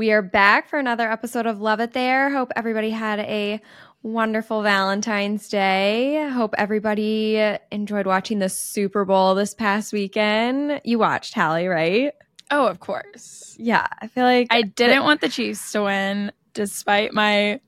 We are back for another episode of Love It There. Hope everybody had a wonderful Valentine's Day. Hope everybody enjoyed watching the Super Bowl this past weekend. You watched, Hallie, right? Oh, of course. Yeah, I feel like I didn't want the Chiefs to win, despite my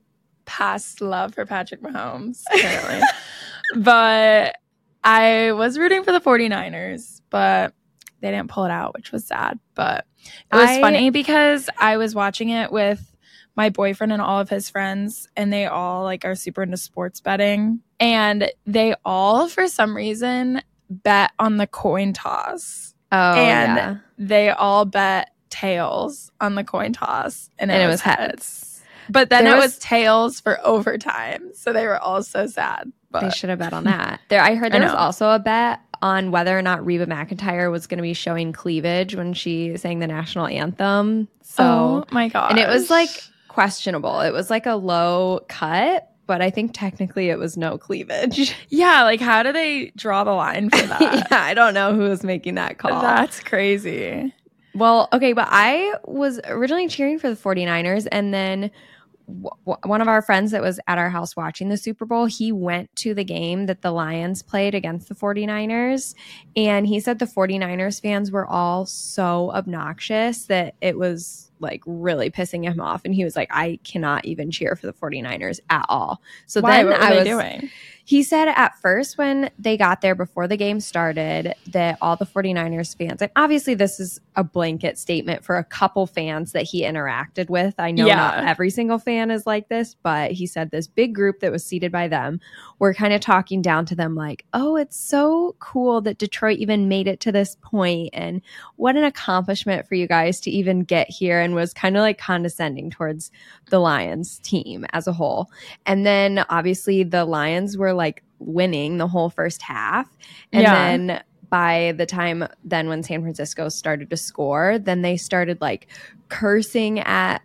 past love for Patrick Mahomes, apparently. but I was rooting for the 49ers, but they didn't pull it out, which was sad. But it was I- funny because I was watching it with my boyfriend and all of his friends, and they all like are super into sports betting. And they all, for some reason, bet on the coin toss. Oh, and yeah. They all bet tails on the coin toss, and it, And it was was heads. heads. But then There it was- was tails for overtime, so they were all so sad. They should have bet on that. There, I heard I there was also a bet on whether or not Reba McEntire was going to be showing cleavage when she sang the national anthem. So, oh my god, and it was like questionable. It was like a low cut, but I think technically it was no cleavage. yeah, like how do they draw the line for that? yeah, I don't know who was making that call. That's crazy. Well, okay, but I was originally cheering for the 49ers and then w- one of our friends that was at our house watching the Super Bowl, he went to the game that the Lions played against the 49ers and he said the 49ers fans were all so obnoxious that it was like really pissing him off and he was like I cannot even cheer for the 49ers at all. So Why? then What were I was doing? He said at first when they got there before the game started that all the 49ers fans, and obviously this is a blanket statement for a couple fans that he interacted with. I know not every single fan is like this, but he said this big group that was seated by them were kind of talking down to them like, oh, it's so cool that Detroit even made it to this point and what an accomplishment for you guys to even get here and was kind of like condescending towards the Lions team as a whole. And then obviously the Lions were like winning the whole first half. And Yeah. then by the time then when San Francisco started to score, then they started like cursing at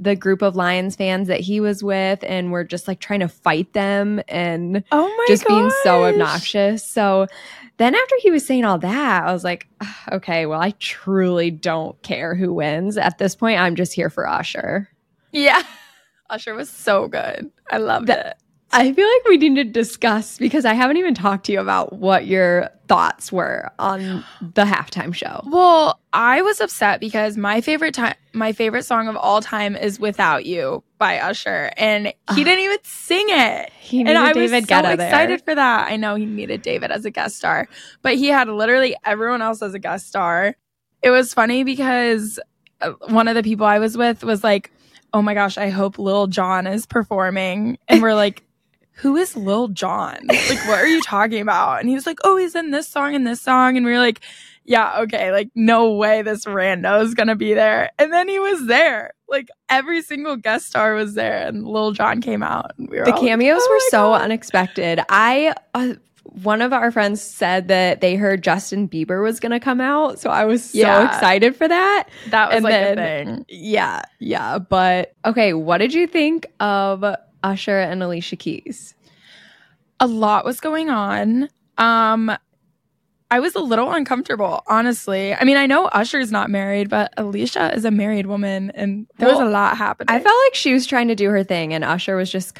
the group of Lions fans that he was with and were just like trying to fight them and Oh my just being so obnoxious. So then after he was saying all that, I was like, okay, well, I truly don't care who wins. At this point, I'm just here for Usher. Yeah. Usher was so good. I loved That- it. I feel like we need to discuss because I haven't even talked to you about what your thoughts were on the halftime show. Well, I was upset because my favorite time my favorite song of all time is Without You by Usher and he Ugh. didn't even sing it. He and needed I David was so excited there. for that. I know he needed David as a guest star, but he had literally everyone else as a guest star. It was funny because uh, one of the people I was with was like, "Oh my gosh, I hope Lil Jon is performing," and we're like. Who is Lil Jon? Like, what are you talking about? And he was like, Oh, he's in this song and this song. And we were like, Yeah, okay, like, no way this rando is gonna be there. And then he was there. Like, every single guest star was there, and Lil Jon came out. And we were The all like, cameos "Oh were so God." unexpected. I uh, one of our friends said that they heard Justin Bieber was going to come out, so I was so Yeah. excited for that. That was And like then- a thing. Yeah, yeah, but okay, what did you think of Usher and Alicia Keys? A lot was going on. Um, I was a little uncomfortable, honestly. I mean, I know Usher's not married, but Alicia is a married woman, and there was a lot happening. I felt like she was trying to do her thing, and Usher was just,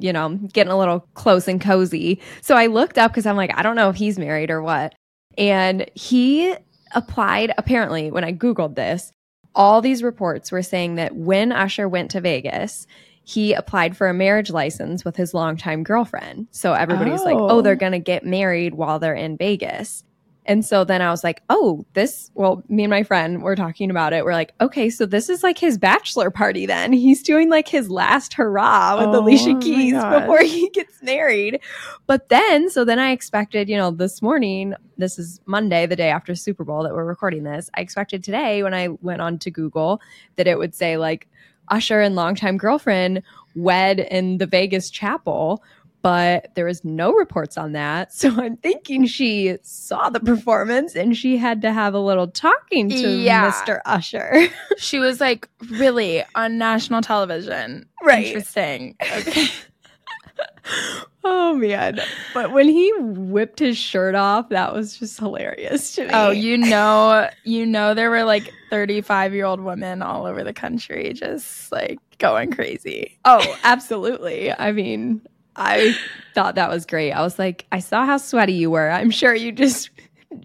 you know, getting a little close and cozy. So I looked up because I'm like, I don't know if he's married or what. And he applied, apparently, when I Googled this, all these reports were saying that when Usher went to Vegas, he applied for a marriage license with his longtime girlfriend. So everybody's like, Oh. oh, they're going to get married while they're in Vegas. And so then I was like, oh, this, well, me and my friend were talking about it. We're like, okay, so this is like his bachelor party then. He's doing like his last hurrah with Oh Alicia Keys before he gets married. But then, so then I expected, you know, this morning, this is Monday, the day after Super Bowl that we're recording this. I expected today when I went on to Google that it would say like Usher and longtime girlfriend wed in the Vegas chapel. But there was no reports on that. So I'm thinking she saw the performance and she had to have a little talking to Yeah. Mr. Usher. she was like, really on national television. Right. Interesting. Okay. oh man. But when he whipped his shirt off, that was just hilarious to me. Oh, you know, you know, there were like 35 year old women all over the country just like going crazy. Oh, absolutely. I mean, I thought that was great. I was like, I saw how sweaty you were. I'm sure you just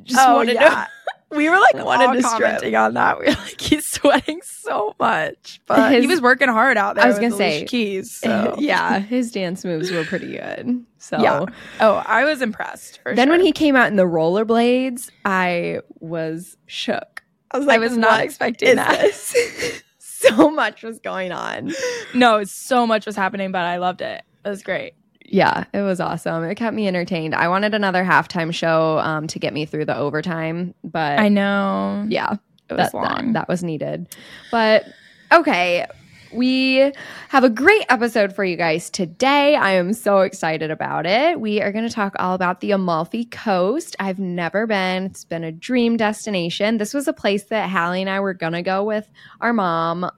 just Oh, wanted yeah. to we were like wanted all to commenting on that. We were like, he's sweating so much, but he was working hard out there. I was with gonna say, Keys. Eh, so. yeah, his dance moves were pretty good. So Yeah. Oh, I was impressed. For then when he came out in the rollerblades, I was shook. I was like, I was not expecting that. this?" so much was going on. no, so much was happening, but I loved it. It was great. Yeah, it was awesome. It kept me entertained. I wanted another halftime show um, to get me through the overtime, but I know. yeah, it was that, long. that, that was needed. But okay, we have a great episode for you guys today. I am so excited about it. We are going to talk all about the Amalfi Coast. I've never been, it's been a dream destination. This was a place that Hallie and I were going to go with our mom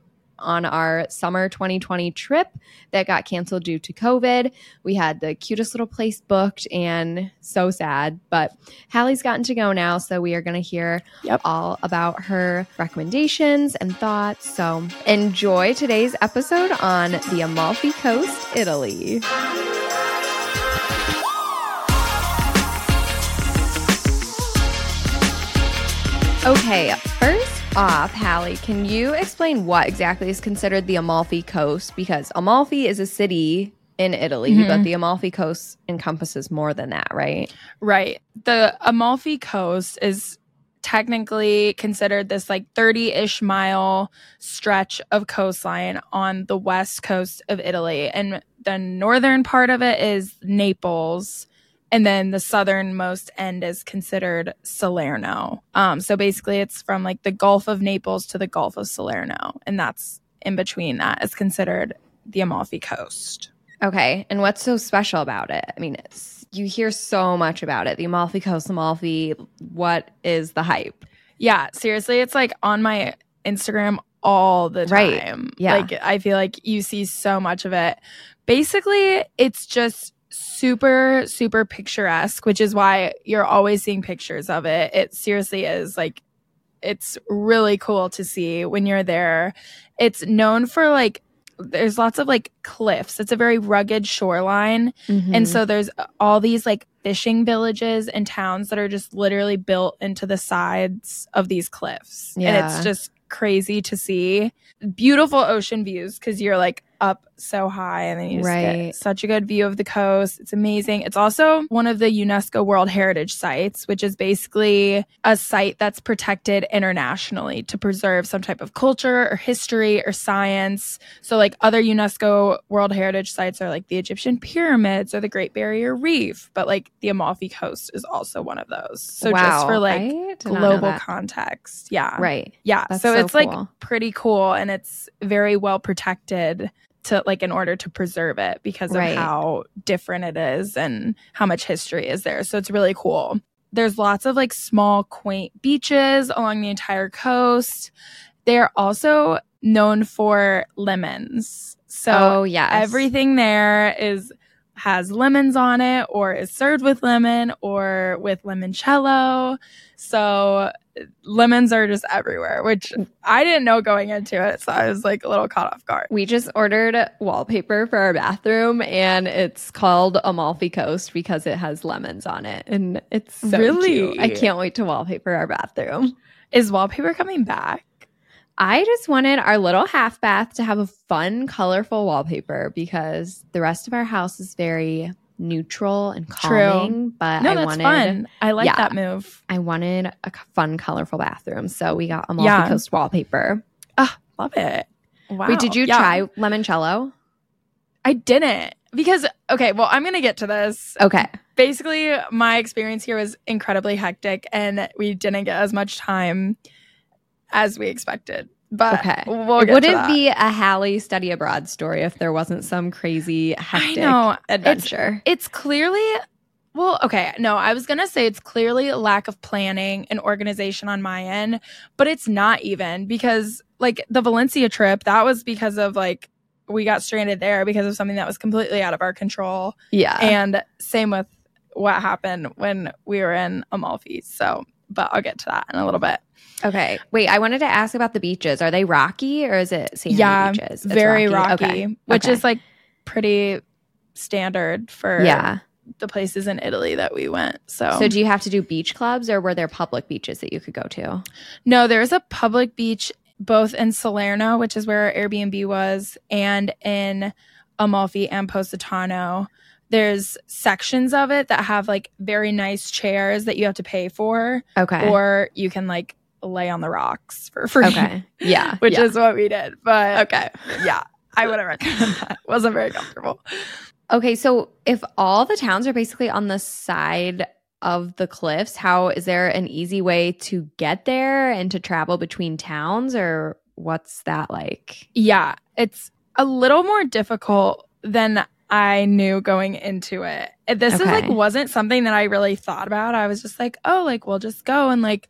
on our summer 2020 trip that got canceled due to COVID. We had the cutest little place booked and so sad, but Hallie's gotten to go now. So we are going to hear Yep. all about her recommendations and thoughts. So enjoy today's episode on the Amalfi Coast, Italy. Okay, first off, Hallie, can you explain what exactly is considered the Amalfi Coast? Because Amalfi is a city in Italy, Mhm. but the Amalfi Coast encompasses more than that, right? Right. The Amalfi Coast is technically considered this like 30 ish mile stretch of coastline on the west coast of Italy. And the northern part of it is Naples. And then the southernmost end is considered Salerno. Um, so basically, it's from like the Gulf of Naples to the Gulf of Salerno. And that's in between that is considered the Amalfi Coast. Okay, and what's so special about it? I mean, it's, you hear so much about it. The Amalfi Coast, Amalfi. What is the hype? Yeah, seriously, it's like on my Instagram all the time. Right. Yeah. Like I feel like you see so much of it. Basically, it's just super super picturesque, which is why you're always seeing pictures of it. It seriously is like it's really cool to see when you're there. It's known for like there's lots of like cliffs. It's a very rugged shoreline. Mm-hmm. And so there's all these like fishing villages and towns that are just literally built into the sides of these cliffs. And Yeah. it's just crazy to see. Beautiful ocean views because you're like up so high and then you just Right. get such a good view of the coast. It's amazing. It's also one of the UNESCO World Heritage Sites, which is basically a site that's protected internationally to preserve some type of culture or history or science. So, like other UNESCO World Heritage sites are like the Egyptian pyramids or the Great Barrier Reef, but like the Amalfi Coast is also one of those. So, just for like I did not know global context. Yeah. right? Yeah. So, so it's like pretty cool and it's very well protected to like in order to preserve it because of Right. how different it is and how much history is there. So it's really cool. There's lots of like small quaint beaches along the entire coast. They're also known for lemons. So oh yes, everything there is has lemons on it or is served with lemon or with limoncello. So lemons are just everywhere, which I didn't know going into it. So I was like a little caught off guard. We just ordered wallpaper for our bathroom, and it's called Amalfi Coast because it has lemons on it, and it's so Really? cute. I can't wait to wallpaper our bathroom. Is wallpaper coming back? I just wanted our little half bath to have a fun, colorful wallpaper because the rest of our house is very neutral and calming. True. But No, I that's wanted, fun. I like yeah. that move. I wanted a fun, colorful bathroom, so we got Amalfi Yeah. Coast wallpaper. Oh, Love it. Wow. Wait, did you Yeah. try limoncello? I didn't because okay. Well, I'm gonna get to this. Okay, basically my experience here was incredibly hectic and we didn't get as much time as we expected but Okay. we'll it wouldn't be a Hallie study abroad story if there wasn't some crazy hectic know. adventure. it's clearly well okay no i was gonna say it's clearly a lack of planning and organization on my end but it's not even because like the valencia trip that was because of like we got stranded there because of something that was completely out of our control. Yeah. And same with what happened when we were in Amalfi. So, but I'll get to that in a little bit. okay. Wait, I wanted to ask about the beaches. Are they rocky or is it sandy Yeah, beaches? It's Very rocky, Okay. which Okay. is like pretty standard for yeah. the places in Italy that we went. So, So do you have to do beach clubs or were there public beaches that you could go to? no, there's a public beach both in Salerno, which is where our Airbnb was, and in Amalfi and Positano. There's sections of it that have like very nice chairs that you have to pay for, Okay. or you can like lay on the rocks for free. okay. Yeah. which yeah. is what we did. But okay. yeah, I wouldn't recommend that. Wasn't very comfortable. Okay, so if all the towns are basically on the side of the cliffs, how is there an easy way to get there and to travel between towns or what's that like? Yeah, it's a little more difficult than I knew going into it. This is like wasn't something that I really thought about. I was just like, oh, like we'll just go and like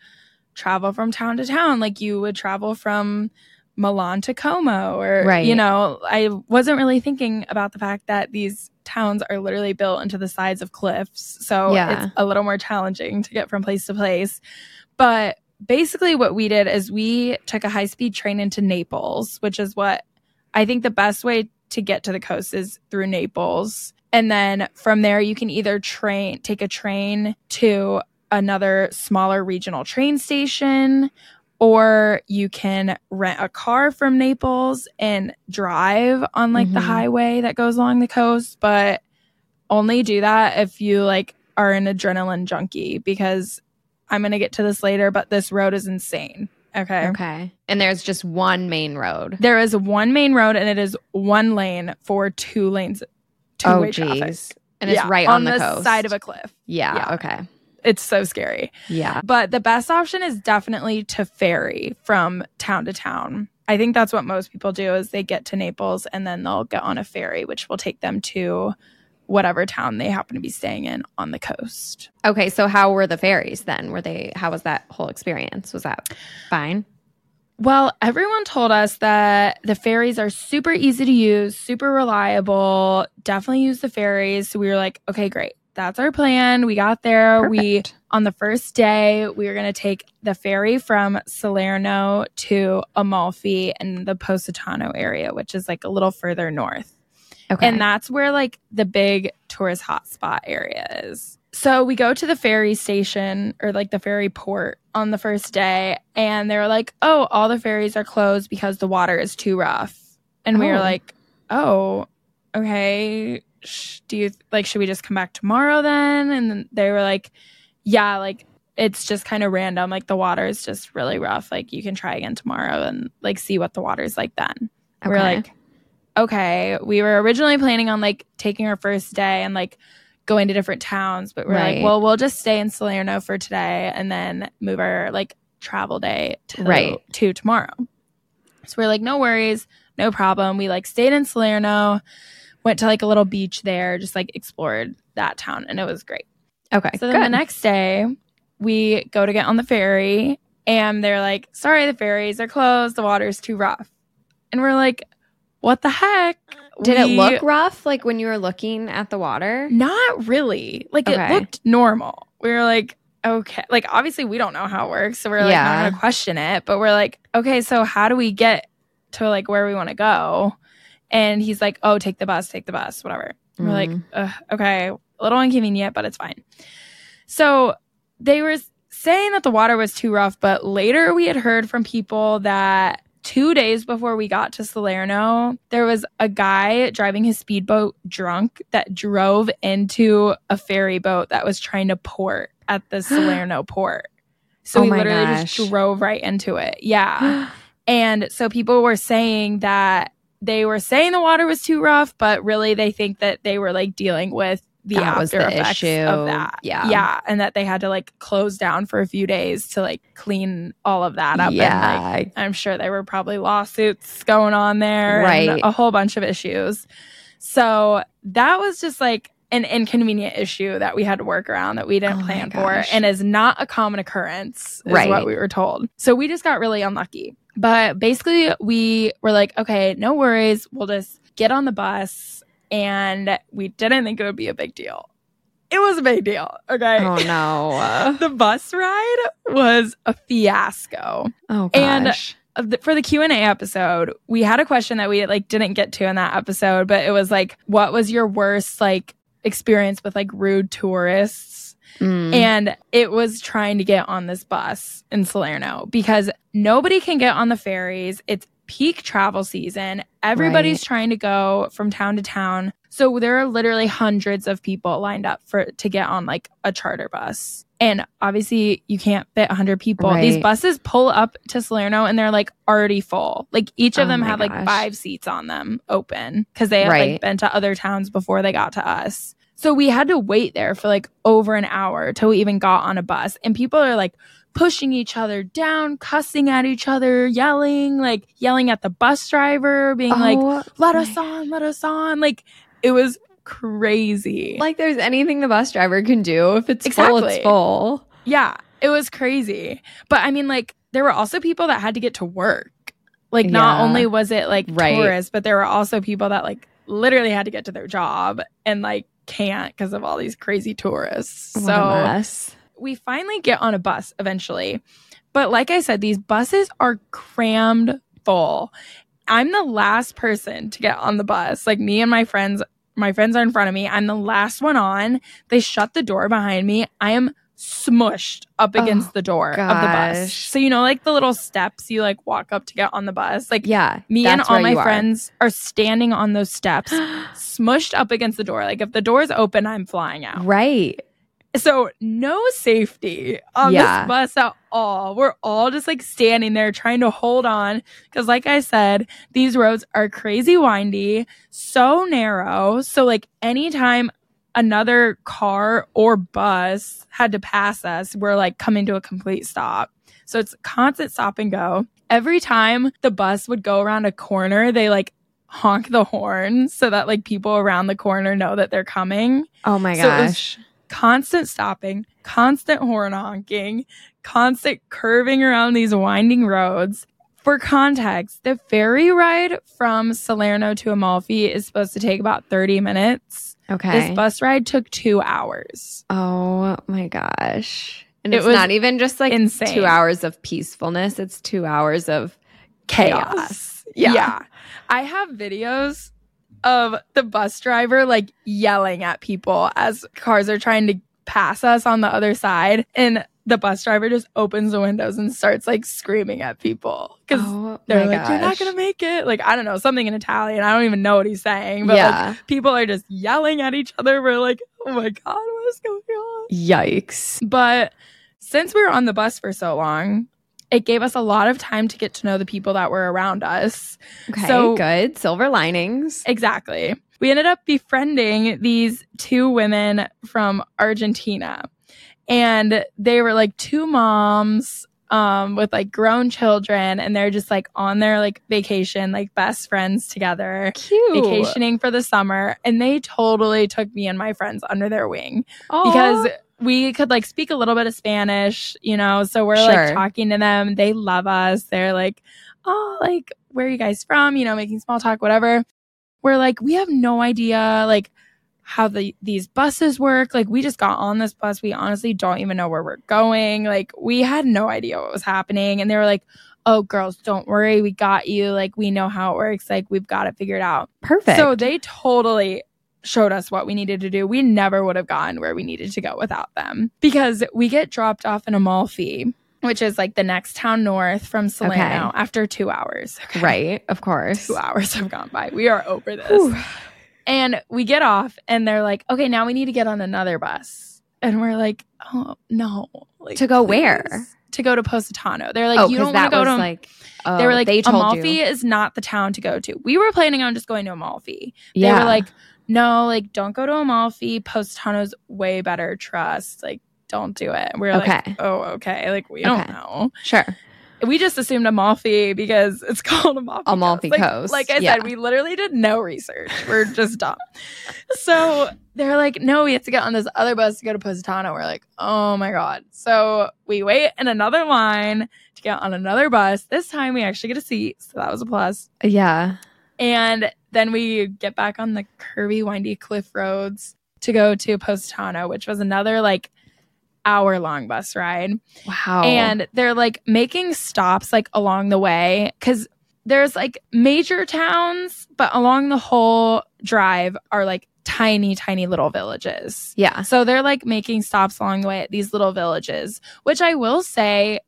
travel from town to town, like you would travel from Milan to Como, or Right. you know, I wasn't really thinking about the fact that these towns are literally built into the sides of cliffs, so Yeah. it's a little more challenging to get from place to place. But basically, what we did is we took a high speed train into Naples, which is what I think the best way to get to the coast is through Naples. And then from there, you can either train, take a train to another smaller regional train station, or you can rent a car from Naples and drive on like the Mhm. highway that goes along the coast. But only do that if you like are an adrenaline junkie because I'm going to get to this later, but this road is insane. Okay. Okay. And there's just one main road. There is one main road and it is one lane for two lanes, two Oh geez. And it's right on, the, coast. side of a cliff. Yeah, yeah. okay. It's so scary. Yeah. But the best option is definitely to ferry from town to town. I think that's what most people do is they get to Naples and then they'll get on a ferry which will take them to whatever town they happen to be staying in on the coast. Okay, so how were the ferries then? Were they how was that whole experience? Was that fine? Well, everyone told us that the ferries are super easy to use, super reliable. Definitely use the ferries. So we were like, okay, great. That's our plan. We got there. We on the first day, we were going to take the ferry from Salerno to Amalfi and the Positano area, which is like a little further north. Okay. And that's where like the big tourist hotspot area is. So we go to the ferry station or like the ferry port on the first day, and they were like, oh, all the ferries are closed because the water is too rough. And we were Oh. like, oh, okay. Sh- Do you like, should we just come back tomorrow then? And then they were like, yeah, like it's just kind of random. Like the water is just really rough. Like you can try again tomorrow and like see what the water's like then. We're like, okay. We were originally planning on like taking our first day and like going to different towns, but we're Right. like, well, we'll just stay in Salerno for today and then move our like travel day to Right. to tomorrow. So we're like, no worries, no problem. We like stayed in Salerno, went to like a little beach there, just like explored that town, and it was great. okay. So then the next day, we go to get on the ferry, and they're like, "Sorry, the ferries are closed. The water's too rough." And we're like, "What the heck?" Did it look rough like when you were looking at the water? Not really. Like Okay. it looked normal. We were like, "Okay." Like obviously we don't know how it works, so we're like Yeah. not gonna question it. But we're like, "Okay, so how do we get to like where we want to go?" And he's like, "Oh, take the bus. Take the bus. Whatever." And We're like, Mm. Okay, a little inconvenient, but it's fine. So they were saying that the water was too rough, but later we had heard from people that two days before we got to Salerno, there was a guy driving his speedboat drunk that drove into a ferry boat that was trying to port at the Salerno port. So Oh we literally gosh. just drove right into it. Yeah. And so people were saying that they were saying the water was too rough, but really they think that they were like dealing with the That was after the effects issue. of that. Yeah. Yeah. And that they had to like close down for a few days to like clean all of that up. And like yeah. I'm sure there were probably lawsuits going on there. and Right. a whole bunch of issues. So that was just like an inconvenient issue that we had to work around that we didn't Oh plan for and is not a common occurrence, is Right. what we were told. So we just got really unlucky. But basically, we were like, okay, no worries. We'll just get on the bus. And we didn't think it would be a big deal. It was a big deal. Okay. Oh no. the bus ride was a fiasco. oh And- gosh. Th- For the Q&A episode, we had a question that we like didn't get to in that episode, but it was like what was your worst like experience with like rude tourists? Mm. And it was trying to get on this bus in Salerno because nobody can get on the ferries. It's peak travel season. Everybody's Right. trying to go from town to town. So there are literally hundreds of people lined up for to get on like a charter bus. And obviously you can't fit 100 people. These buses pull up to Salerno and they're like already full. Like each of Oh them had have like 5 seats on them open cuz they had Right. like been to other towns before they got to us. So we had to wait there for like over an hour till we even got on a bus. And people are like pushing each other down, cussing at each other, yelling, like yelling at the bus driver, being like, Oh let my us on, let us on. Like it was crazy. Like there's anything the bus driver can do. If it's full, Exactly. it's full. yeah, it was crazy. But I mean, like, there were also people that had to get to work. Like, not only was it like Right. tourists, but there were also people that like literally had to get to their job and like can't because of all these crazy tourists. What so. We finally get on a bus eventually. But like I said, these buses are crammed full. I'm the last person to get on the bus. Like me and my friends, my friends are in front of me. I'm the last one on. They shut the door behind me. I am smushed up Oh, against the door of the bus. So you know like the little steps you like walk up to get on the bus? Like Yeah. me and all my you are. friends are standing on those steps, smushed up against the door. Like if the door's open, I'm flying out. right. So no safety on Yeah. this bus at all. We're all just like standing there trying to hold on. Cause like I said, these roads are crazy windy, so narrow. So like anytime another car or bus had to pass us, we're like coming to a complete stop. So it's constant stop and go. Every time the bus would go around a corner, they like honk the horn so that like people around the corner know that they're coming Oh my So gosh. Constant stopping, constant horn honking, constant curving around these winding roads. For context, the ferry ride from Salerno to Amalfi is supposed to take about 30 minutes. okay. This bus ride took two hours. oh my gosh. And It it's was not even just like insane. two hours of peacefulness. It's two hours of Chaos. chaos. Yeah. I have videos of the bus driver like yelling at people as cars are trying to pass us on the other side. And the bus driver just opens the windows and starts like screaming at people because Oh they're like, "You're not gonna make it." Like I don't know something in Italian. I don't even know what he's saying, but like people are just yelling at each other. We're like, "Oh my god, what is going on?" Yikes. But since we were on the bus for so long, it gave us a lot of time to get to know the people that were around us. Okay. So- good. Silver linings. Exactly. We ended up befriending these two women from Argentina. And they were like two moms um with like grown children and they're just like on their like vacation, like best friends together. Cute. Vacationing for the summer, and they totally took me and my friends under their wing Aw. because we could like speak a little bit of Spanish, you know. So we're Sure. like talking to them. They love us. They're like, oh, like, where are you guys from? You know, making small talk, whatever. We're like, we have no idea, like, how the these buses work. Like, we just got on this bus. We honestly don't even know where we're going. Like, we had no idea what was happening. And they were like, oh, girls, don't worry. We got you. Like, we know how it works. Like, we've got it figured out. perfect. So they totally showed us what we needed to do. We never would have gotten where we needed to go without them because we get dropped off in Amalfi, which is like the next town north from Salerno Okay. after two hours. Okay. right. Of course. Two hours have gone by. We are over this. Whew. And we get off and they're like, okay, now we need to get on another bus. And we're like, oh, no. Like, To go please. where? To go to Positano. They're like, oh, you don't want to go to like oh, they were like, they Amalfi you. is not the town to go to. We were planning on just going to Amalfi. Yeah. They were like, no, like, don't go to Amalfi. Positano's way better. Trust. Like, don't do it. We are Okay. like, oh, okay. Like, we don't know. sure. we just assumed Amalfi because it's called Amalfi. Amalfi Coast. Like, like I yeah. said, we literally did no research. We're just dumb. so they're like, no, we have to get on this other bus to go to Positano. We're like, oh my God. So we wait in another line to get on another bus. This time we actually get a seat. So that was a plus. Yeah. And then we get back on the curvy, windy cliff roads to go to Positano, which was another like hour long bus ride. Wow. And they're like making stops like along the way because there's like major towns, but along the whole drive are like tiny, tiny little villages. yeah. So they're like making stops along the way at these little villages, which I will say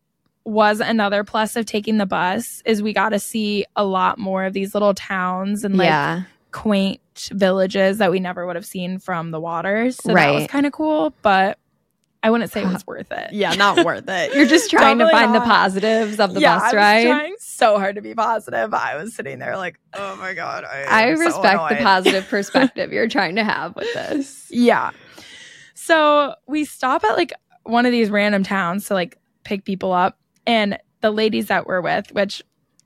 was another plus of taking the bus is we got to see a lot more of these little towns and like yeah. quaint villages that we never would have seen from the water. So that was kind of cool, but I wouldn't say it was worth it. Yeah, not worth it. You're just trying to Definitely find the positives of the yeah, bus I was ride. trying so hard to be positive. I was sitting there like, oh my god, I, I am so respect the positive perspective you're trying to have with this. Yeah. So we stop at like one of these random towns to like pick people up, and the ladies that we're with, which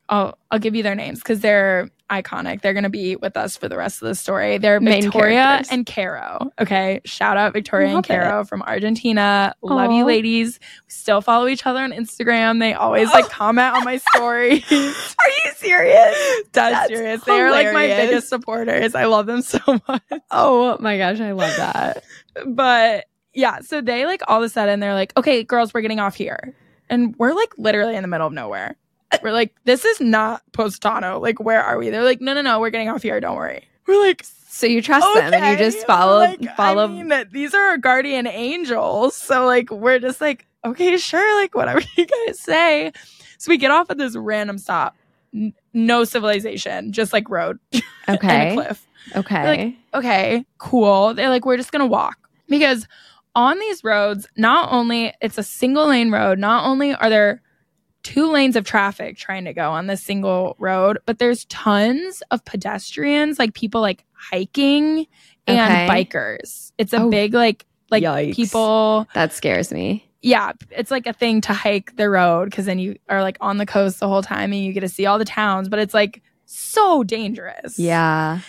I'll I'll give you their names because they're iconic. They're gonna be with us for the rest of the story. They're Main Victoria characters. and Caro. Okay, shout out Victoria and Love Caro from Argentina. Love you, ladies. We still follow each other on Instagram. They always like comment on my stories. Are you serious? That's serious. They are like my biggest supporters. I love them so much. Oh my gosh, I love that. but yeah, so they like all of a sudden they're like, okay, girls, we're getting off here. And we're like literally in the middle of nowhere. We're like, this is not Positano. Like, where are we? They're like, no, no, no, we're getting off here. Don't worry. We're like, So you trust them and you just follow Like, follow I mean, that these are our guardian angels. So like, we're just like, okay, sure, like whatever you guys say. So we get off at this random stop. N- no civilization, just like road and a Okay. cliff Okay. Like, okay, cool. They're like, we're just gonna walk because on these roads, not only it's a single lane road, not only are there two lanes of traffic trying to go on this single road, but there's tons of pedestrians, like people like hiking and Okay. bikers. It's a Oh, big like like yikes. people that scares me. yeah, it's like a thing to hike the road because then you are like on the coast the whole time and you get to see all the towns, but it's like so dangerous. Yeah.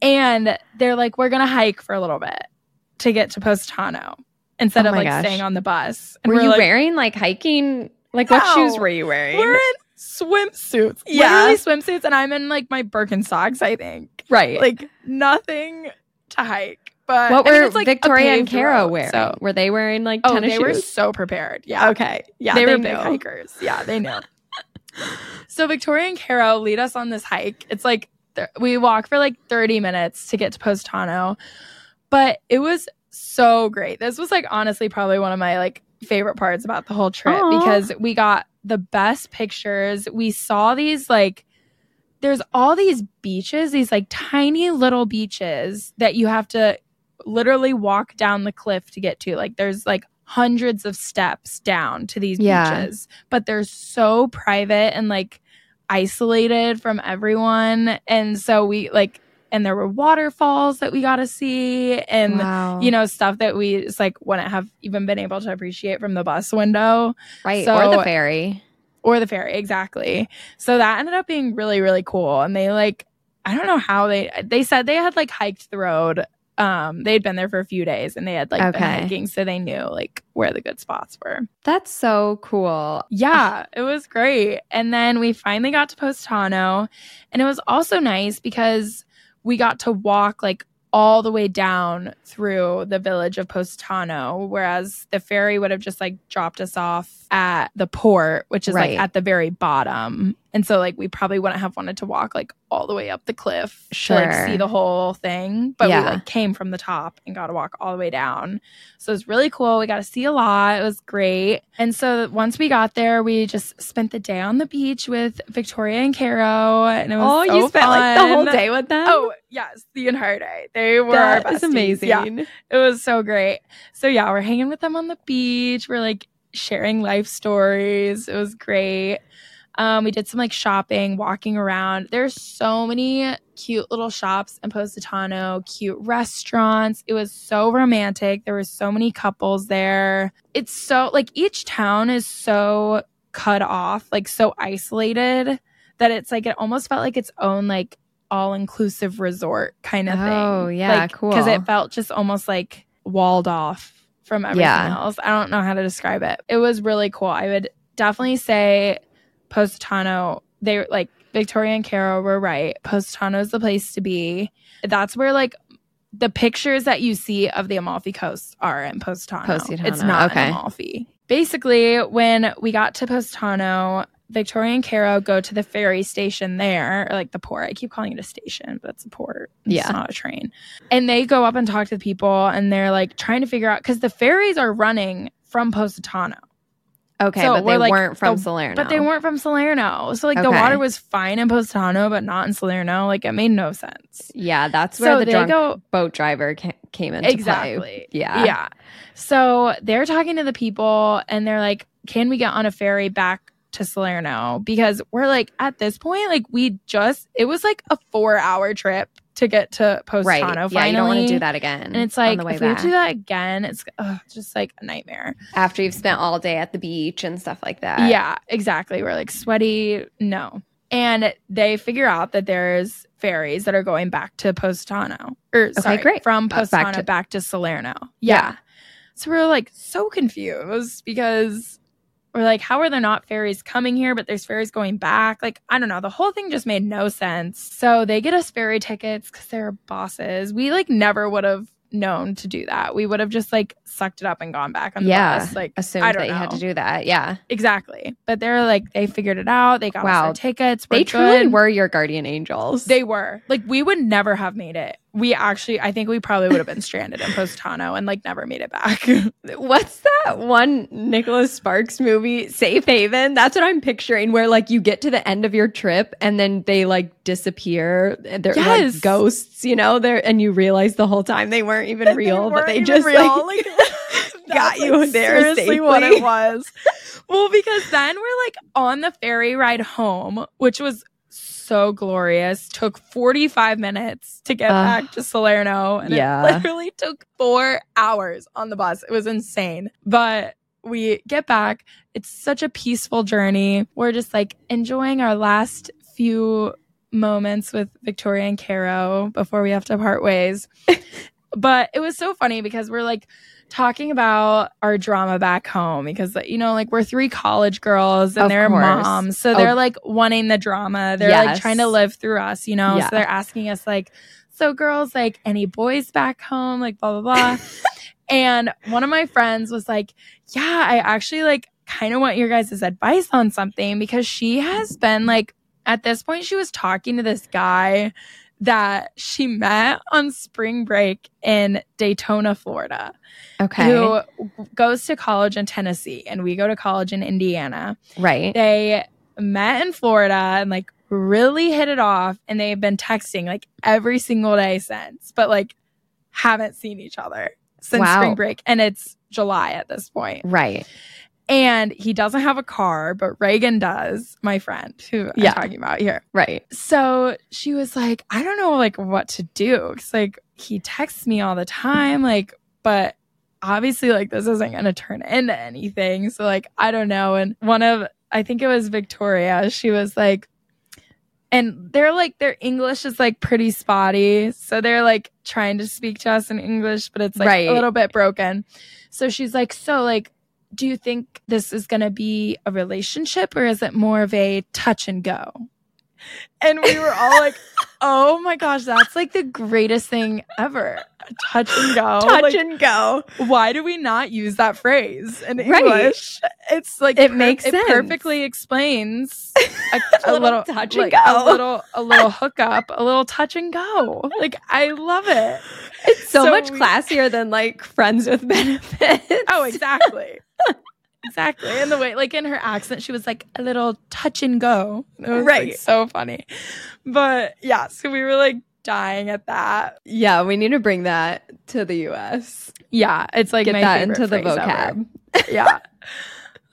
And they're like, we're going to hike for a little bit to get to Positano instead Oh of like gosh. staying on the bus. And Were we're you like, wearing like hiking? Like what shoes were you wearing? we're in swimsuits. Yeah. Literally swimsuits. And I'm in like my Birkenstocks, I think. right. Like nothing to hike. But what I mean, were like, Victoria and road, wearing? So. Were they wearing like Oh, tennis they were so prepared. Yeah. Okay. Yeah. they, were knew. big hikers. Yeah, they knew. so Victoria and Caro lead us on this hike. It's like th- we walk for like 30 minutes to get to Positano, but it was so great. This was like honestly probably one of my like favorite parts about the whole trip Aw. because we got the best pictures. We saw these like there's all these beaches, these like tiny little beaches that you have to literally walk down the cliff to get to. Like there's like hundreds of steps down to these Yeah. beaches, but they're so private and like isolated from everyone. And so we like, and there were waterfalls that we got to see and wow. you know stuff that we just like wouldn't have even been able to appreciate from the bus window right. so- or the ferry. or the ferry exactly so that ended up being really really cool and they like i don't know how they they said they had like hiked the road um they'd been there for a few days and they had like been hiking so they knew like where the good spots were That's so cool. yeah it was great and then we finally got to positano and it was also nice because we got to walk like all the way down through the village of Positano, whereas the ferry would have just like dropped us off at the port, which is Right. like at the very bottom. And so like we probably wouldn't have wanted to walk like all the way up the cliff to like see the whole thing. But Yeah. we like came from the top and got to walk all the way down. So it was really cool. We got to see a lot. It was great. And so once we got there, we just spent the day on the beach with Victoria and Caro. And it was Oh, so you spent like the whole day with them? Oh yes, the entire day. They were our that besties. amazing. Yeah, it was so great. So yeah, we're hanging with them on the beach. We're like sharing life stories. It was great. Um, we did some like shopping, walking around. There's so many cute little shops in Positano, cute restaurants. It was so romantic. There were so many couples there. It's so like each town is so cut off, like so isolated that it's like it almost felt like its own like all inclusive resort kind of thing. Oh, yeah, like, cool. Because it felt just almost like walled off from everything Yeah. else. I don't know how to describe it. It was really cool. I would definitely say Positano. They like Victoria and Caro were right. Positano is the place to be. That's where like the pictures that you see of the Amalfi Coast are in Positano. Positano, It's not okay. in Amalfi. Basically, when we got to Positano, Victoria and Caro go to the ferry station there, or like the port. I keep calling it a station, but it's a port. It's Yeah. not a train. And they go up and talk to the people, and they're like trying to figure out because the ferries are running from Positano. Okay, So but they like, weren't from the- Salerno. But they weren't from Salerno. So like the water was fine in Positano, but not in Salerno. Like it made no sense. Yeah, that's where So the drunk go boat driver ca- came into play. exactly. Yeah. Yeah. So they're talking to the people and they're like, Can we get on a ferry back to Salerno? Because we're like at this point, like we just it was like a four hour trip to get to Positano Right. finally. Yeah, you don't want to do that again. And it's like if we back. to do that again, it's ugh, just like a nightmare. after you've spent all day at the beach and stuff like that. Yeah, exactly. We're like sweaty. No. And they figure out that there's ferries that are going back to Positano. Or sorry, great. from Uh, Positano back back to- to, Salerno. Yeah. Yeah. So we're like so confused because we're like, how are there not ferries coming here, but there's ferries going back? Like, I don't know. The whole thing just made no sense. So they get us ferry tickets because they're bosses. We like never would have known to do that. We would have just like sucked it up and gone back on the Yeah. bus. Like Assumed I don't that you had to do that. Yeah. Exactly. But they're like, they figured it out. They got Wow. tickets. We're they truly were your guardian angels. They were. Like, we would never have made it. We actually, I think we probably would have been stranded in Positano and like never made it back. What's that one Nicholas Sparks movie, Safe Haven? That's what I'm picturing, where like you get to the end of your trip and then they like disappear. They're Yes. like ghosts, you know, there and you realize the whole time they weren't even real, but weren't they just real. like, got you like, there seriously what safely. it was. well, because then we're like on the ferry ride home, which was so glorious. Took 45 minutes to get Ugh. back to Salerno. And Yeah. it literally took four hours on the bus. It was insane. But we get back. It's such a peaceful journey. We're just like enjoying our last few moments with Victoria and Caro before we have to part ways. but it was so funny because we're like talking about our drama back home because you know like we're three college girls and Of they're course. moms so Oh. they're like wanting the drama they're Yes. like trying to live through us you know Yeah. so they're asking us like so girls like any boys back home like blah blah blah and one of my friends was like yeah i actually like kind of want your guys' advice on something because she has been like at this point she was talking to this guy that she met on spring break in Daytona, Florida, Okay. who goes to college in Tennessee and we go to college in Indiana. right. They met in Florida and like really hit it off and they've been texting like every single day since, but like haven't seen each other since Wow. spring break and it's July at this point. Right. And he doesn't have a car, but Reagan does, my friend who Yeah. I'm talking about here. Right. So she was like, I don't know like what to do. Cause like he texts me all the time, like, but obviously like this isn't gonna turn into anything. So like I don't know. And one of I think it was Victoria, she was like and they're like their English is like pretty spotty. So they're like trying to speak to us in English, but it's like Right. a little bit broken. So she's like, So like do you think this is going to be a relationship or is it more of a touch and go? And we were all like, oh my gosh, that's like the greatest thing ever. Touch and go. Touch Like, and go. why do we not use that phrase in Right. English? It's like It makes it sense. perfectly explains a, A a little little touch and go. a little a little hookup, a little touch and go. Like I love it. It's so, So much we- classier than like friends with benefits. Oh, exactly. Exactly. And the way, like in her accent, she was like a little touch and go. It was Right. like, so funny. But yeah, so we were like dying at that. Yeah, we need to bring that to the US. Yeah, it's like Get that into the phrase ever. vocab. yeah.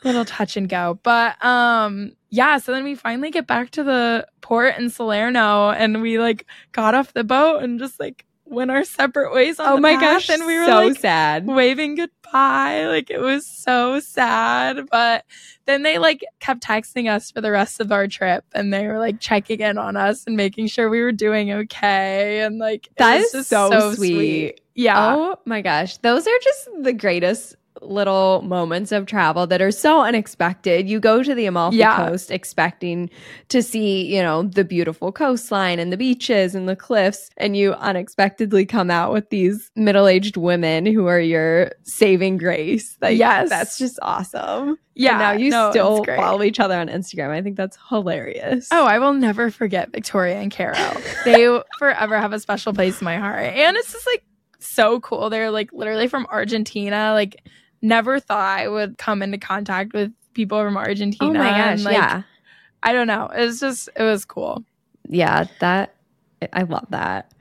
Little touch and go. But um yeah, so then we finally get back to the port in Salerno and we like got off the boat and just like went our separate ways on oh the my gosh, and we were so like sad. waving goodbye. Like it was so sad. But then they like kept texting us for the rest of our trip and they were like checking in on us and making sure we were doing okay. And like that is That was is just so sweet. Yeah. Oh my gosh. Those are just the greatest little moments of travel that are so unexpected. You go to the Amalfi Yeah. Coast expecting to see, you know, the beautiful coastline and the beaches and the cliffs, and you unexpectedly come out with these middle aged women who are your saving grace. Like, Yes. that's just awesome. Yeah. And now you no, still follow each other on Instagram. I think that's hilarious. Oh, I will never forget Victoria and Carol. they forever have a special place in my heart. And it's just like so cool. They're like literally from Argentina. Like, never thought I would come into contact with people from Argentina. oh my gosh. And, like, yeah. I don't know. It's just, it was cool. Yeah, that I love that.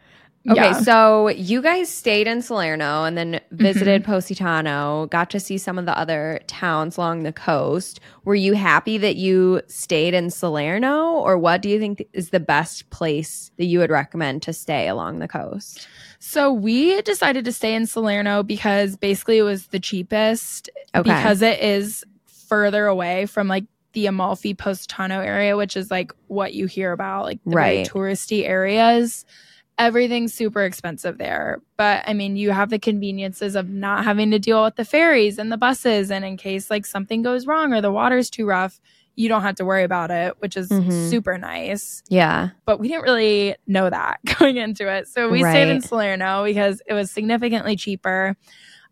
Okay, Yeah. so you guys stayed in Salerno and then visited Mm-hmm. Positano, got to see some of the other towns along the coast. Were you happy that you stayed in Salerno, or what do you think is the best place that you would recommend to stay along the coast? So we decided to stay in Salerno because basically it was the cheapest Okay. because it is further away from like the Amalfi Positano area, which is like what you hear about, like the Right. touristy areas. Everything's super expensive there. But I mean, you have the conveniences of not having to deal with the ferries and the buses. And in case like something goes wrong or the water's too rough, you don't have to worry about it, which is Mhm. super nice yeah. but we didn't really know that going into it. So we stayed in Salerno because it was significantly cheaper.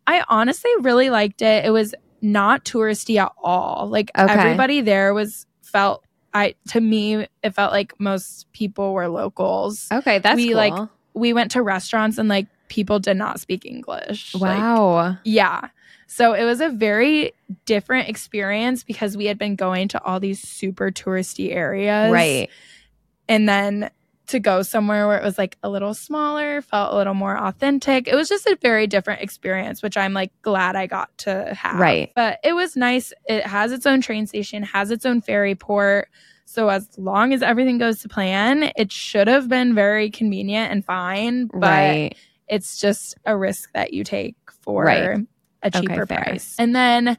I honestly really liked it. It was not touristy at all. Like Okay. everybody there was felt I to me it felt like most people were locals. Okay, that's We, cool. like, We went to restaurants and like people did not speak English. Like, wow. yeah. So it was a very different experience because we had been going to all these super touristy areas right. and then to go somewhere where it was like a little smaller, felt a little more authentic. It was just a very different experience, which I'm like glad I got to have. Right. But it was nice. It has its own train station, has its own ferry port. So as long as everything goes to plan, it should have been very convenient and fine. But right. it's just a risk that you take for Right. a cheaper fare. price. And then,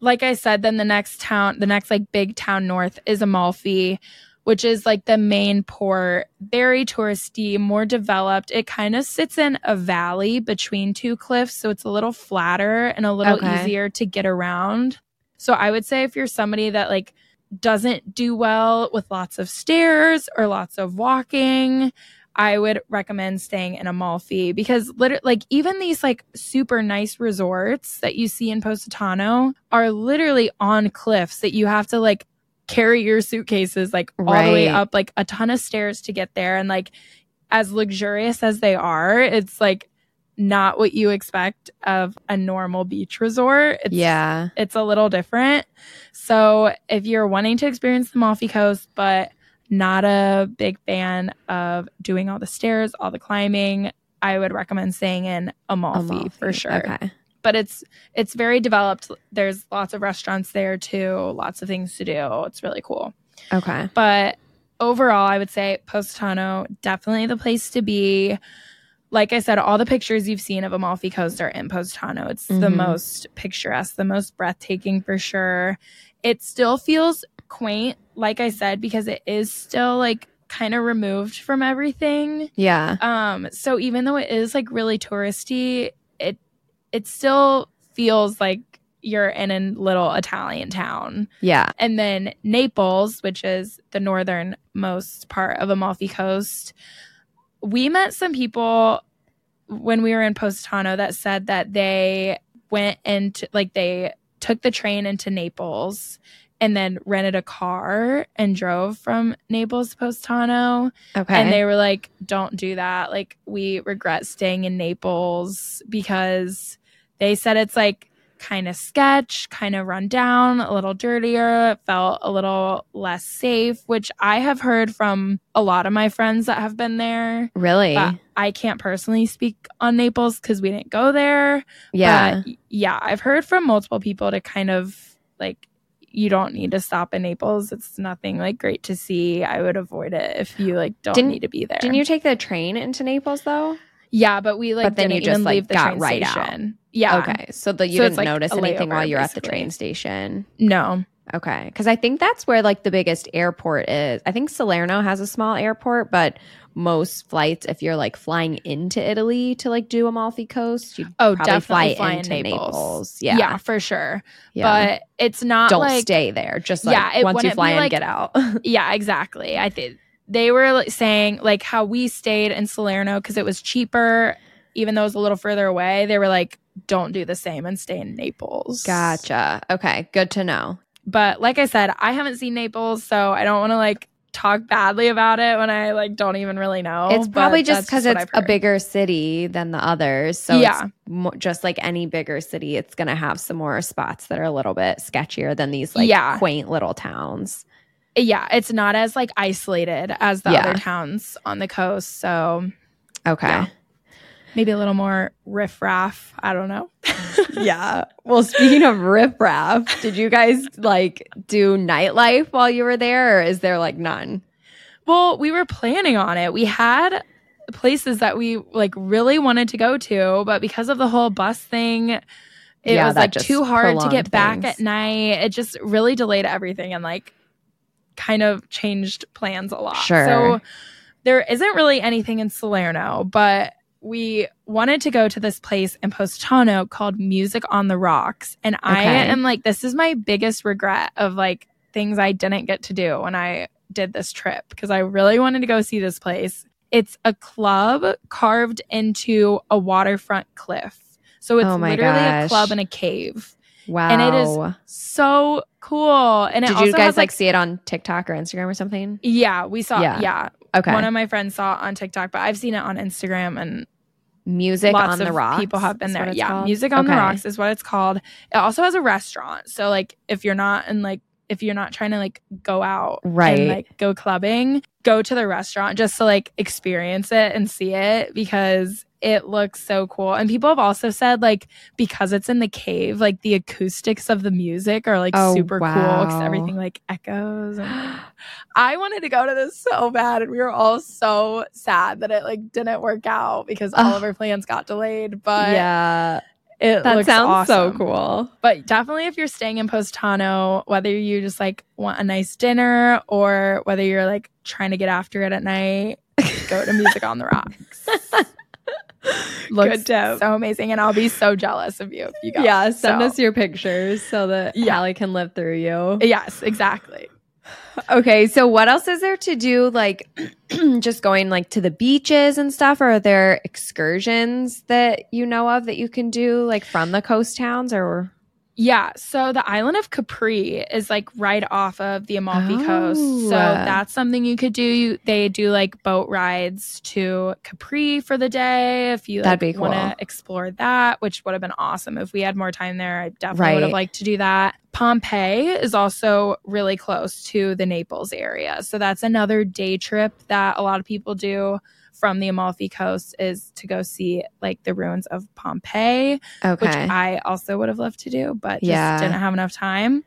like I said, then the next town, the next like big town north is Amalfi, which is like the main port, very touristy, more developed. It kind of sits in a valley between two cliffs, so it's a little flatter and a little Okay. easier to get around. So I would say if you're somebody that like doesn't do well with lots of stairs or lots of walking, I would recommend staying in Amalfi because literally, like, even these like super nice resorts that you see in Positano are literally on cliffs that you have to like carry your suitcases like all the way up like a ton of stairs to get there. And like, as luxurious as they are, it's like not what you expect of a normal beach resort. It's, yeah. it's a little different. So if you're wanting to experience the Amalfi Coast, but not a big fan of doing all the stairs, all the climbing, I would recommend staying in Amalfi, Amalfi. for sure. Okay. But it's it's very developed. There's lots of restaurants there too, lots of things to do. It's really cool. Okay. But overall, I would say Positano definitely the place to be. Like I said, all the pictures you've seen of Amalfi Coast are in Positano. It's the Mhm. most picturesque, the most breathtaking for sure. It still feels quaint, like I said, because it is still like kind of removed from everything. Yeah. Um, so even though it is like really touristy, it still feels like you're in a little Italian town. Yeah. And then Naples, which is the northernmost part of Amalfi Coast, we met some people when we were in Positano that said that they went into like they took the train into Naples and then rented a car and drove from Naples to Positano. Okay. And they were like, don't do that. Like, we regret staying in Naples because they said it's like kind of sketch, kind of run down, a little dirtier, felt a little less safe, which I have heard from a lot of my friends that have been there. really? I can't personally speak on Naples because we didn't go there. yeah. But yeah, I've heard from multiple people to kind of like, you don't need to stop in Naples. It's nothing like great to see. I would avoid it if you like don't Didn't- need to be there. Didn't you take the train into Naples though? Yeah, but we like But then didn't you just, even like, leave the got train right out. Yeah. Okay. So the, you So didn't like, notice anything while you're at the train station. No. Okay. Because I think that's where like the biggest airport is. I think Salerno has a small airport, but most flights, if you're like flying into Italy to like do Amalfi Coast, you Oh, probably definitely fly fly into Naples. Naples. Yeah. Yeah. for sure. yeah. But it's not don't like stay there. Just like Yeah, it once you fly in, like- get out. Yeah, exactly. I think they were like, saying like how we stayed in Salerno because it was cheaper, even though it was a little further away. They were like, don't do the same and stay in Naples. gotcha. Okay. Good to know. But like I said, I haven't seen Naples, so I don't want to like talk badly about it when I like don't even really know. it's probably just because it's a bigger city than the others. So Yeah. it's mo- just like any bigger city, it's going to have some more spots that are a little bit sketchier than these like Yeah. quaint little towns. Yeah, it's not as like isolated as the Yeah. other towns on the coast. So Okay. Yeah. Maybe a little more riffraff. I don't know. yeah. Well, speaking of riffraff, did you guys like do nightlife while you were there, or is there like none? Well, we were planning on it. We had places that we like really wanted to go to, but because of the whole bus thing, it Yeah, was like too hard to get back at night. It just really delayed everything and like kind of changed plans a lot. Sure. So there isn't really anything in Salerno, but we wanted to go to this place in Positano called Music on the Rocks. And I am like, this is my biggest regret of like things I didn't get to do when I did this trip because I really wanted to go see this place. It's a club carved into a waterfront cliff. So it's Oh literally a club in a cave. Wow. And it is So cool. And it Did also you guys has, like see it on TikTok or Instagram or something? yeah, we saw Yeah. yeah. Okay. One of my friends saw it on TikTok, but I've seen it on Instagram and Music on the rocks. people have been there. Yeah, called? Music on the Rocks is what it's called. It also has a restaurant. So like if you're not in like if you're not trying to like go out Right. and like go clubbing, go to the restaurant just to like experience it and see it because it looks so cool. And people have also said like because it's in the cave, like the acoustics of the music are like Oh, super cool because everything like echoes. And I wanted to go to this so bad, and we were all so sad that it like didn't work out because all of our plans got delayed. But yeah, it that looks sounds so cool. But definitely, if you're staying in Positano, whether you just like want a nice dinner or whether you're like trying to get after it at night, go to Music on the Rocks. Looks so amazing, and I'll be so jealous of you if you go. Yeah, send So- us your pictures so that Yeah. Hallie can live through you. Yes, exactly. Okay, so what else is there to do? Like, just going like to the beaches and stuff, or are there excursions that you know of that you can do like from the coast towns? Or Yeah, so the island of Capri is like right off of the Amalfi oh. Coast. Oh. So that's something you could do. You, they do like boat rides to Capri for the day if you like, be want to explore that, which would have been awesome if we had more time there. I definitely would have liked to do that. Pompeii is also really close to the Naples area. So that's another day trip that a lot of people do from the Amalfi Coast is to go see like the ruins of Pompeii which I also would have loved to do, but Yeah. just didn't have enough time.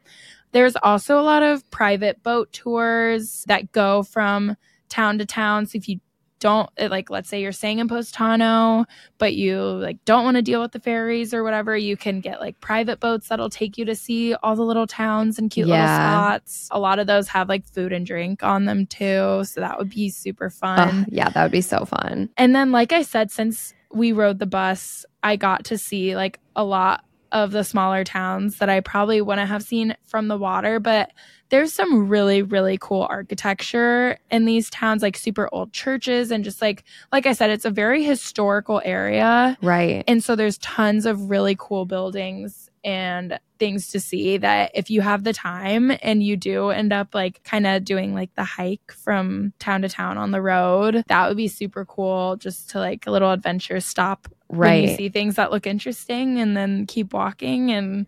There's also a lot of private boat tours that go from town to town. So if you don't eh, like, let's say you're staying in Positano, but you like don't want to deal with the ferries or whatever, you can get like private boats that'll take you to see all the little towns and cute little spots. A lot of those have like food and drink on them too, so that would be super fun. Ugh, yeah, that would be so fun. And then, like I said, since we rode the bus, I got to see like a lot of the smaller towns that I probably wouldn't have seen from the water. But there's some really, really cool architecture in these towns, like super old churches. And just like, like I said, it's a very historical area. Right. And so there's tons of really cool buildings and things to see that if you have the time and you do end up like kind of doing like the hike from town to town on the road, that would be super cool just to like a little adventure stop when you Right. see things that look interesting and then keep walking and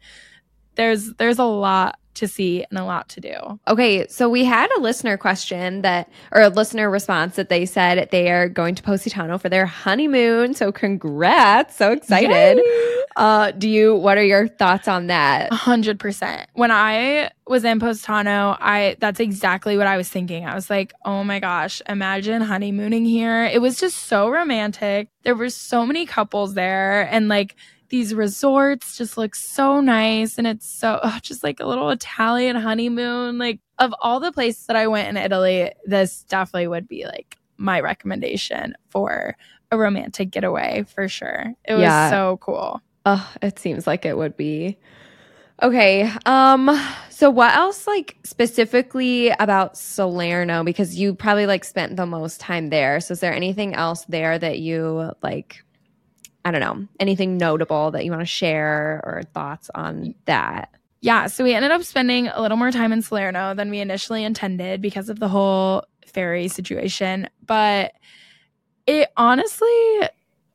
there's there's a lot to see and a lot to do. Okay, so we had a listener question that, or a listener response that they said they are going to Positano for their honeymoon. So congrats! So excited. Uh, do you? What are your thoughts on that? Hundred percent. When I was in Positano, I that's exactly what I was thinking. I was like, oh my gosh, imagine honeymooning here. It was just so romantic. There were so many couples there, and like these resorts just look so nice, and it's so oh, just like a little Italian honeymoon. Like of all the places that I went in Italy, this definitely would be like my recommendation for a romantic getaway for sure. It was Yeah. so cool. Oh, it seems like it would be. Okay. Um so what else like specifically about Salerno because you probably like spent the most time there. So is there anything else there that you like I don't know, anything notable that you want to share or thoughts on that? Yeah, so we ended up spending a little more time in Salerno than we initially intended because of the whole ferry situation, but it honestly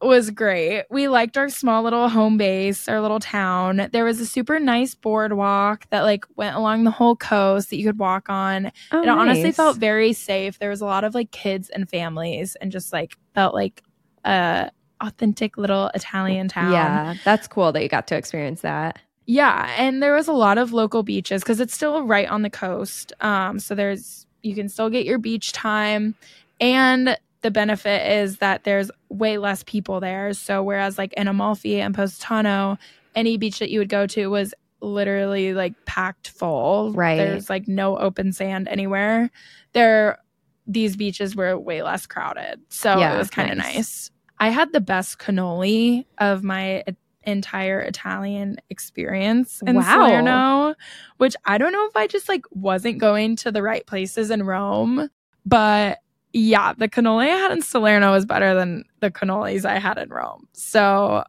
was great. We liked our small little home base, our little town. There was a super nice boardwalk that like went along the whole coast that you could walk on. Oh, it honestly felt very safe. There was a lot of like kids and families and just like felt like a authentic little Italian town. Yeah, that's cool that you got to experience that. Yeah, and there was a lot of local beaches because it's still right on the coast. Um, so there's you can still get your beach time, and the benefit is that there's way less people there. So whereas like in Amalfi and Positano, any beach that you would go to was literally like packed full. Right. There's like no open sand anywhere. There, these beaches were way less crowded, so Yeah, it was kind of nice. nice. I had the best cannoli of my entire Italian experience in Wow. Salerno, which I don't know if I just like wasn't going to the right places in Rome, but yeah, the cannoli I had in Salerno was better than the cannolis I had in Rome. So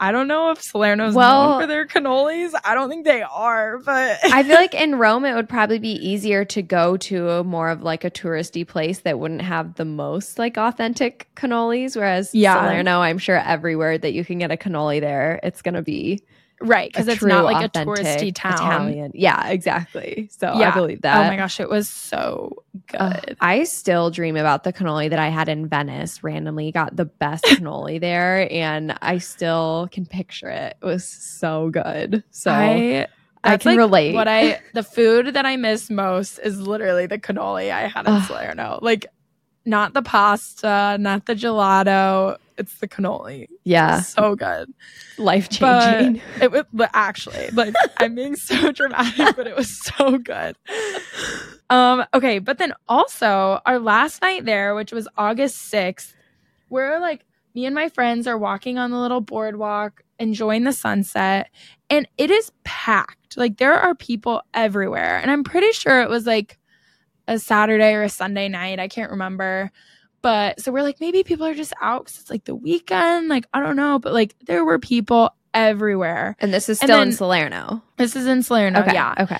I don't know if Salerno's Well- known for their cannolis. I don't think they are, but I feel like in Rome, it would probably be easier to go to a more of like a touristy place that wouldn't have the most like authentic cannolis. Whereas Yeah. Salerno, I'm sure everywhere that you can get a cannoli there, it's going to be right because it's not like a touristy town. Italian. Yeah, exactly. So yeah. I believe oh that. Oh my gosh, it was so good. Ugh, I still dream about the cannoli that I had in Venice. Randomly got the best cannoli there, and I still can picture it. It was so good. So I, I can like relate. What I the food that I miss most is literally the cannoli I had in. Salerno. Like not the pasta, not the gelato. It's the cannoli. yeah, So good. Life changing. it was but actually like I'm being so dramatic, but it was so good. Um, okay, but then also our last night there, which was August 6th, we're like me and my friends are walking on the little boardwalk, enjoying the sunset, and it is packed. Like there are people everywhere. And I'm pretty sure it was like a Saturday or a Sunday night. I can't remember. But so we're like, maybe people are just out because it's like the weekend. Like, I don't know. But like there were people everywhere. And this is And still in Salerno. This is in Salerno. okay. Yeah. Okay.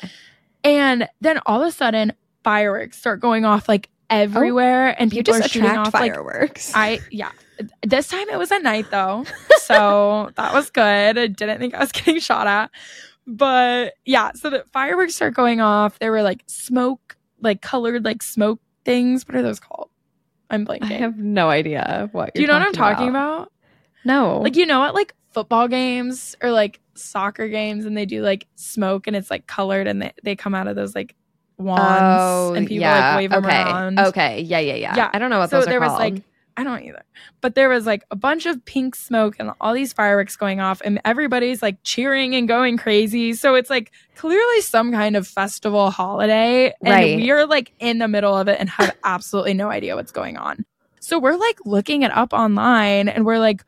And then all of a sudden, fireworks start going off like everywhere, and You people just are shooting off like fireworks. I yeah. This time it was at night though, so that was good. I didn't think I was getting shot at, but yeah. So the fireworks start going off. There were like smoke, like colored like smoke things. What are those called? I'm blanking. I have no idea what. Do you know what I'm talking about? No. Like you know at like football games or like soccer games and they do like smoke and it's like colored and they, they come out of those like wands oh, and people like wave them Oh, okay. around. Okay. Yeah. Yeah. Yeah. Yeah. I don't know what So those are there was called. like I don't either. But there was like a bunch of pink smoke and all these fireworks going off and everybody's like cheering and going crazy. So it's like clearly some kind of festival holiday and Right. we are like in the middle of it and have absolutely no idea what's going on. So we're like looking it up online and we're like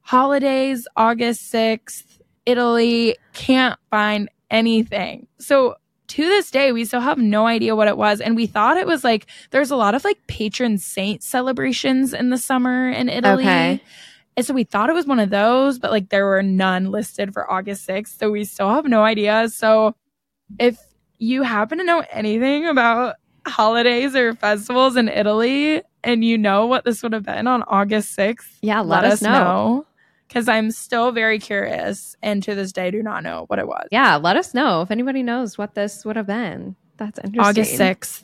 holidays August 6th Italy can't find anything. So to this day we still have no idea what it was and we thought it was like there's a lot of like patron saint celebrations in the summer in Italy. Okay. And so we thought it was one of those, but like there were none listed for August 6th. So we still have no idea. So if you happen to know anything about holidays or festivals in Italy and you know what this would have been on August 6th, yeah. Let, us know. Because I'm still very curious and to this day do not know what it was. Yeah. Let us know if anybody knows what this would have been. That's interesting. August 6th.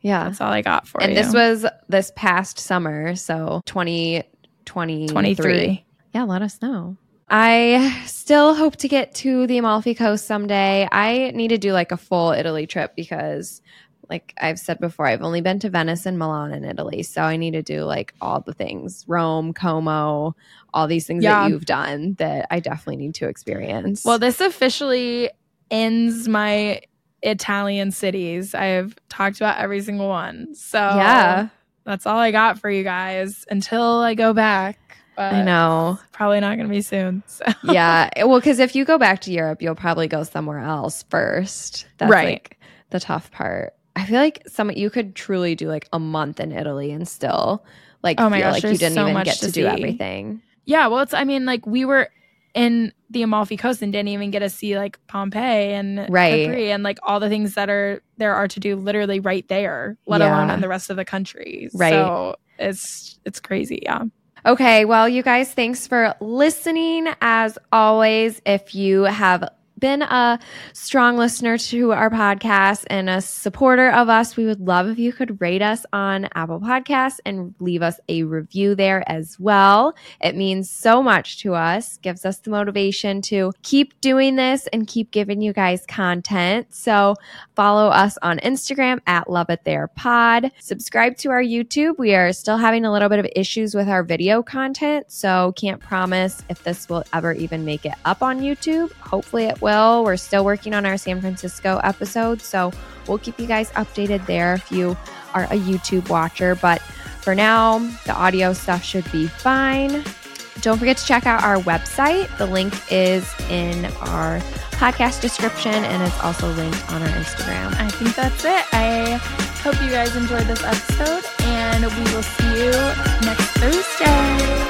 Yeah. That's all I got for and you. And this was this past summer, so 2023. 23. Yeah, let us know. I still hope to get to the Amalfi Coast someday. I need to do like a full Italy trip because, like I've said before, I've only been to Venice and Milan in Italy. So I need to do like all the things Rome, Como, all these things Yeah. that you've done that I definitely need to experience. Well, this officially ends my Italian cities. I've talked about every single one. So yeah, that's all I got for you guys until I go back. But I know. Probably not going to be soon. So. yeah. Well, because if you go back to Europe, you'll probably go somewhere else first. That's Right. like the tough part. I feel like some you could truly do like a month in Italy and still like Oh my feel gosh, like you didn't so even much get to to, do see. everything. Yeah, well, it's. I mean, like we were in the Amalfi Coast and didn't even get to see like Pompeii and Right. Capri and like all the things that are there are to do literally right there, let Yeah. alone in the rest of the country. Right. So it's it's crazy. Yeah. Okay, well, you guys, thanks for listening. As always, if you have been a strong listener to our podcast and a supporter of us, we would love if you could rate us on Apple Podcasts and leave us a review there as well. It means so much to us, gives us the motivation to keep doing this and keep giving you guys content. So follow us on Instagram at Love It There Pod. Subscribe to our YouTube. We are still having a little bit of issues with our video content, so can't promise if this will ever even make it up on YouTube. Hopefully it will. We're still working on our San Francisco episode, so we'll keep you guys updated there if you are a YouTube watcher. But for now, the audio stuff should be fine. Don't forget to check out our website. The link is in our podcast description and it's also linked on our Instagram. I think that's it. I hope you guys enjoyed this episode, and we will see you next Thursday.